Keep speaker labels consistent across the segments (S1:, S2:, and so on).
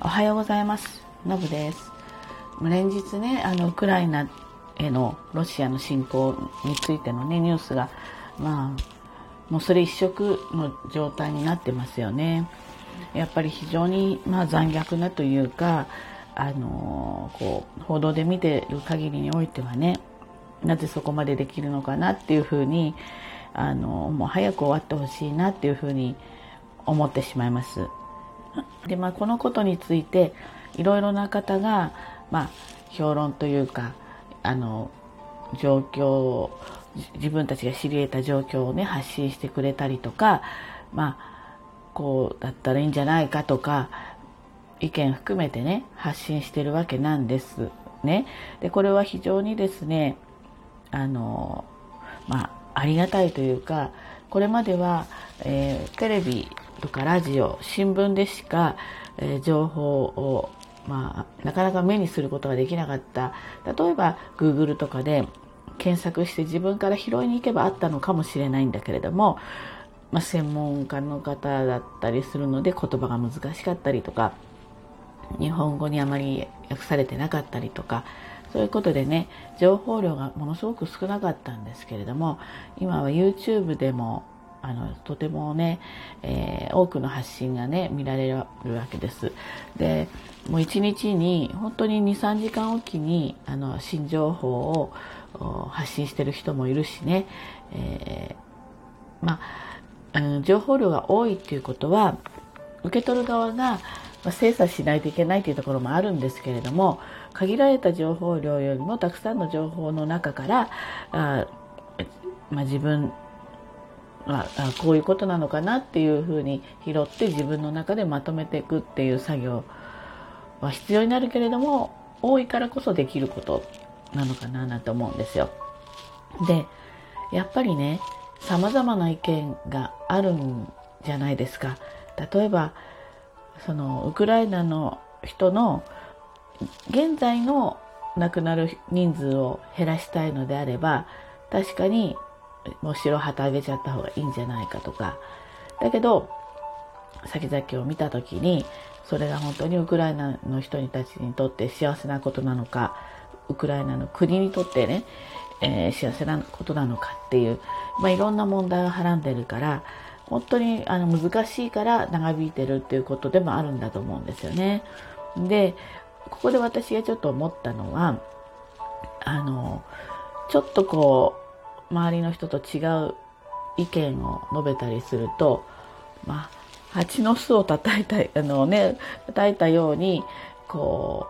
S1: おはようございます。のぶです。連日ね、あの、ウクライナへのロシアの侵攻についてのね、ニュースが、まあ、もうそれ一色の状態になってますよね。やっぱり非常に、まあ、残虐なというか、あのこう、報道で見てる限りにおいてはね、なぜそこまでできるのかなっていうふうに、あのもう早く終わってほしいなっていうふうに思ってしまいます。で、まあ、このことについていろいろな方が、まあ、評論というかあの状況を自分たちが知り得た状況をね発信してくれたりとかまあこうだったらいいんじゃないかとか意見含めてね発信してるわけなんですね。でこれは非常にですねあのまあありがたいというかこれまでは、えー、テレビとかラジオ新聞でしか、えー、情報をまあ、なかなか目にすることができなかった。例えば Google とかで検索して自分から拾いに行けばあったのかもしれないんだけれども、まあ、専門家の方だったりするので言葉が難しかったりとか日本語にあまり訳されてなかったりとかそういうことでね情報量がものすごく少なかったんですけれども今は YouTube でもあのとてもね、えー、多くの発信がね見られるわけです。でもう1日に本当に23時間おきにあの新情報を発信してる人もいるしね、えー、まあ、うん、情報量が多いっていうことは受け取る側が精査しないといけないというところもあるんですけれども限られた情報量よりもたくさんの情報の中からあ、まあ、自分ああこういうことなのかなっていうふうに拾って自分の中でまとめていくっていう作業は必要になるけれども多いからこそできることなのかななんて思うんですよ。でやっぱりね様々な意見があるんじゃないですか。例えばそのウクライナの人の現在の亡くなる人数を減らしたいのであれば確かにもう白旗あげちゃった方がいいんじゃないかとか。だけど先々を見た時にそれが本当にウクライナの人たちにとって幸せなことなのかウクライナの国にとってね、えー、幸せなことなのかっていう、まあ、いろんな問題がはらんでるから本当にあの難しいから長引いてるっていうことでもあるんだと思うんですよね。でここで私がちょっと思ったのはあのちょっとこう周りの人と違う意見を述べたりすると、まあ、蜂の巣を叩いた、あのね、叩いたように、こ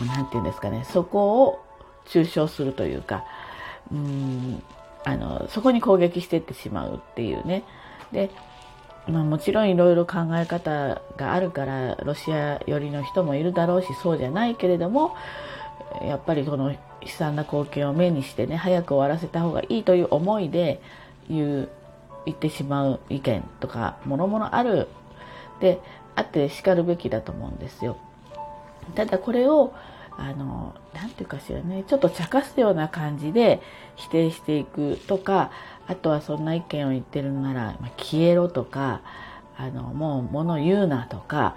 S1: う、なんて言うんですかね、そこを抽象するというか、うん、あの、そこに攻撃していってしまうっていうね。で、まあもちろんいろいろ考え方があるから、ロシア寄りの人もいるだろうし、そうじゃないけれども、やっぱりこの悲惨な光景を目にしてね早く終わらせた方がいいという思いで言う言ってしまう意見とかもろもろあるであってしかるべきだと思うんですよ。ただこれをあの何て言うかしらねちょっと茶化すような感じで否定していくとかあとはそんな意見を言ってるなら、まあ、消えろとかあのもう物言うなとか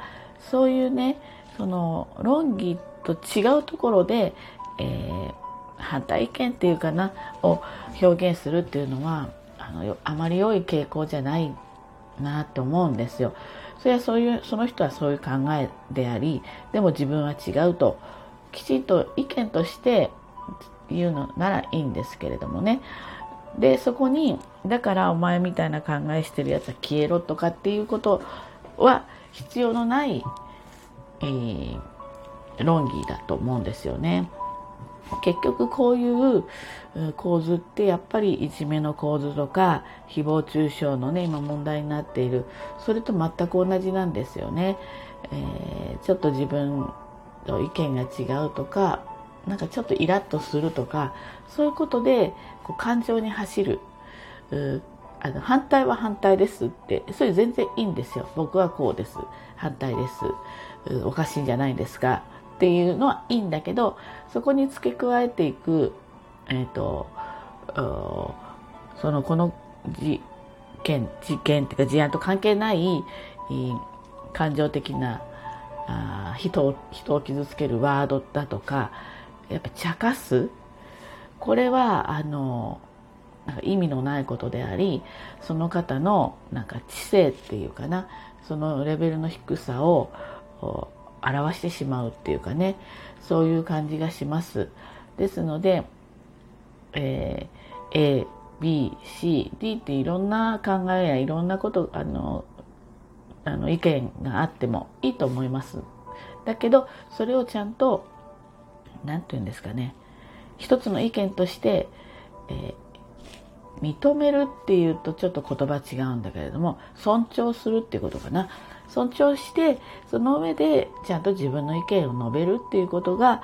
S1: そういうねその論議と違うところでえー、反対意見っていうかなを表現するっていうのはあのあまり良い傾向じゃないなって思うんですよ。それはそういうその人はそういう考えでありでも自分は違うときちんと意見として言うのならいいんですけれどもね。でそこにだからお前みたいな考えしてるやつは消えろとかっていうことは必要のない、えー、論議だと思うんですよね。結局こういう構図ってやっぱりいじめの構図とか誹謗中傷のね今問題になっている。それと全く同じなんですよね、えー、ちょっと自分と意見が違うとかなんかちょっとイラッとするとかそういうことでこう感情に走る。あの反対は反対ですってそれ全然いいんですよ。僕はこうです。反対です。おかしいんじゃないんですか。っていうのはいいんだけどそこに付け加えていく、えーと、そのこの事件事件っていうか事案と関係ない感情的なあ人を人を傷つけるワードだとかやっぱ茶化す？これはあのなんか意味のないことでありその方のなんか知性っていうかなそのレベルの低さを表してしまうっていうかねそういう感じがします。ですので、えー、A、B、C、D っていろんな考えやいろんなことあのあの意見があってもいいと思います。だけどそれをちゃんと何て言うんですかね一つの意見として、えー、認めるっていうとちょっと言葉違うんだけれども尊重するっていうことかな尊重してその上でちゃんと自分の意見を述べるっていうことが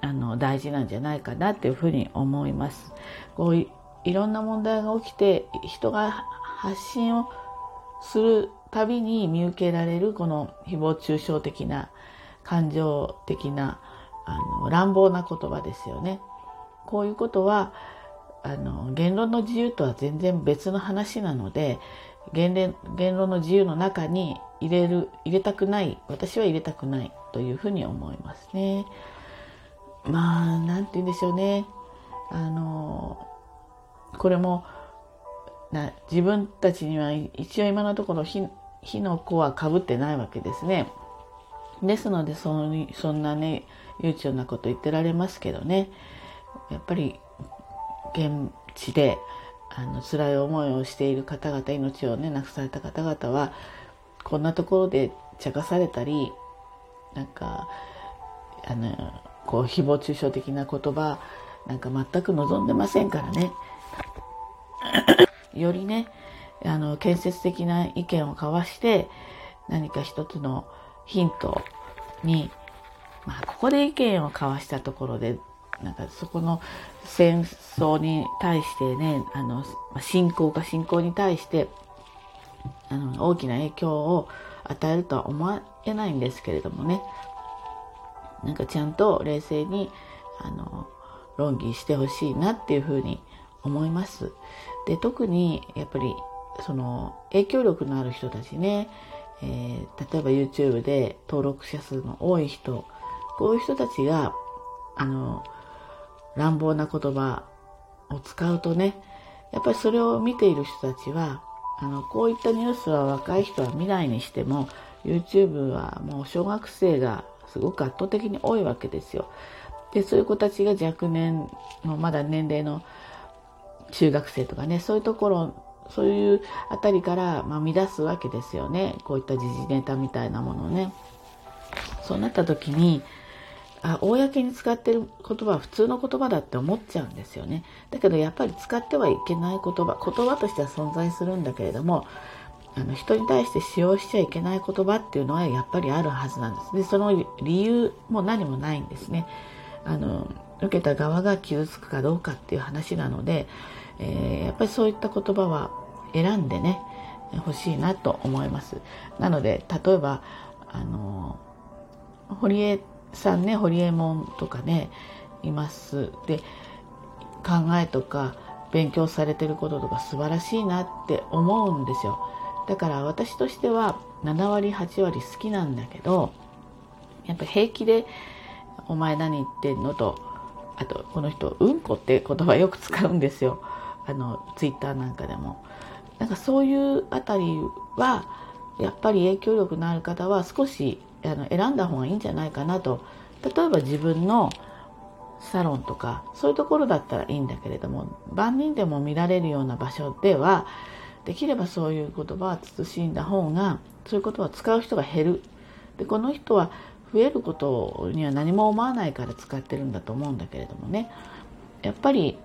S1: あの大事なんじゃないかなっていうふうに思います。こういろんな問題が起きて人が発信をするたびに見受けられるこの誹謗中傷的な感情的なあの乱暴な言葉ですよね。こういうことはあの言論の自由とは全然別の話なので言論言論の自由の中に入れる入れたくない私は入れたくないというふうに思いますね。まあ何て言うんでしょうねあのこれもな自分たちには一応今のところ火の粉はかぶってないわけですね。ですのでそそんなね悠長なこと言ってられますけどねやっぱり現地であの辛い思いをしている方々命をね亡くされた方々はこんなところで茶化されたりなんかあのこう誹謗中傷的な言葉なんか全く望んでませんからねよりねあの建設的な意見を交わして何か一つのヒントにまあここで意見を交わしたところでなんかそこの戦争に対してねあの侵攻か侵攻に対してあの大きな影響を与えるとは思えないんですけれどもねなんかちゃんと冷静にあの論議してほしいなっていうふうに思います。で特にやっぱりその影響力のある人たちね、えー、例えば YouTube で登録者数の多い人こういう人たちがあの乱暴な言葉を使うとねやっぱりそれを見ている人たちはあのこういったニュースは若い人は見ないにしても YouTube はもう小学生がすごく圧倒的に多いわけですよ。でそういう子たちが若年のまだ年齢の中学生とかねそういうところそういうあたりから、まあ、乱すわけですよねこういった時事ネタみたいなものをね。そうなった時にあ公に使ってる言葉は普通の言葉だって思っちゃうんですよね。だけどやっぱり使ってはいけない言葉言葉としては存在するんだけれどもあの人に対して使用しちゃいけない言葉っていうのはやっぱりあるはずなんです。でその理由も何もないんですね。あの受けた側が傷つくかどうかっていう話なので、えー、やっぱりそういった言葉は選んでね欲しいなと思います。なので例えばあの堀江さんね堀江門とかねいますで考えとか勉強されてることとか素晴らしいなって思うんですよだから私としては7割8割好きなんだけどやっぱ平気で「お前何言ってんの?」とあとこの人「うんこ」って言葉よく使うんですよ。あのツイッターなんかでも。なんかそういうあたりはやっぱり影響力のある方は少しあの選んだ方がいいんじゃないかなと。例えば自分のサロンとかそういうところだったらいいんだけれども万人でも見られるような場所ではできればそういう言葉は慎んだ方がそういう言葉を使う人が減る。でこの人は増えることには何も思わないから使ってるんだと思うんだけれどもね。やっぱり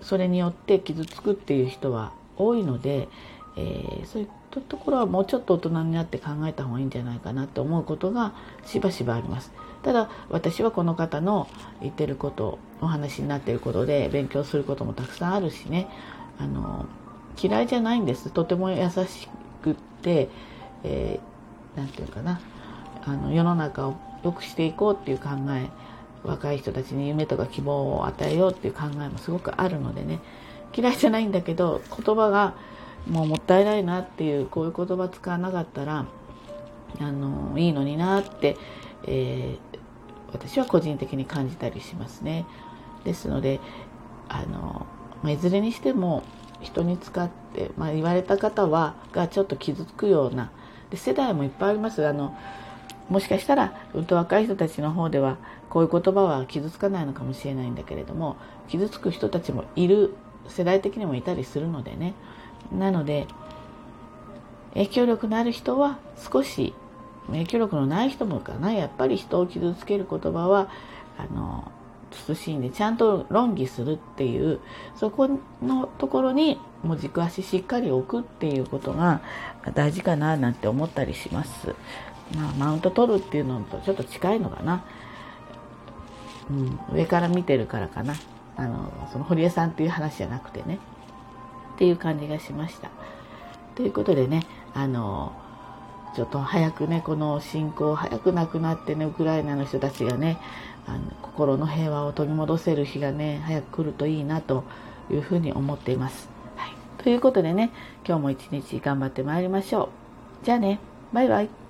S1: それによって傷つくっていう人は多いので、えー、そういったところはもうちょっと大人になって考えた方がいいんじゃないかなと思うことがしばしばあります。ただ私はこの方の言ってることお話になってることで勉強することもたくさんあるしね。あの嫌いじゃないんです。とても優しくって、えー、て言うかな。あの世の中を良くしていこうっていう考え若い人たちに夢とか希望を与えようっていう考えもすごくあるのでね嫌いじゃないんだけど言葉がもうもったいないなっていうこういう言葉使わなかったらあのいいのになって、えー、私は個人的に感じたりしますね。ですのであの、ま、いずれにしても人に使って、まあ、言われた方はがちょっと傷つくようなで世代もいっぱいありますあのもしかしたらうんと若い人たちの方ではこういう言葉は傷つかないのかもしれないんだけれども傷つく人たちもいる世代的にもいたりするのでねなので影響力のある人は少し影響力のない人もかなやっぱり人を傷つける言葉はあの慎んでちゃんと論議するっていうそこのところにもう軸足しっかり置くっていうことが大事かななんて思ったりします。まあ、マウント取るっていうのとちょっと近いのかな。うん、上から見てるからかな。あの、その堀江さんっていう話じゃなくてね。っていう感じがしました。ということでね、あの、ちょっと早くね、この侵攻早くなくなってね、ウクライナの人たちがね、あの心の平和を取り戻せる日がね、早く来るといいなというふうに思っています。はい。ということでね、今日も一日頑張ってまいりましょう。じゃあね、バイバイ。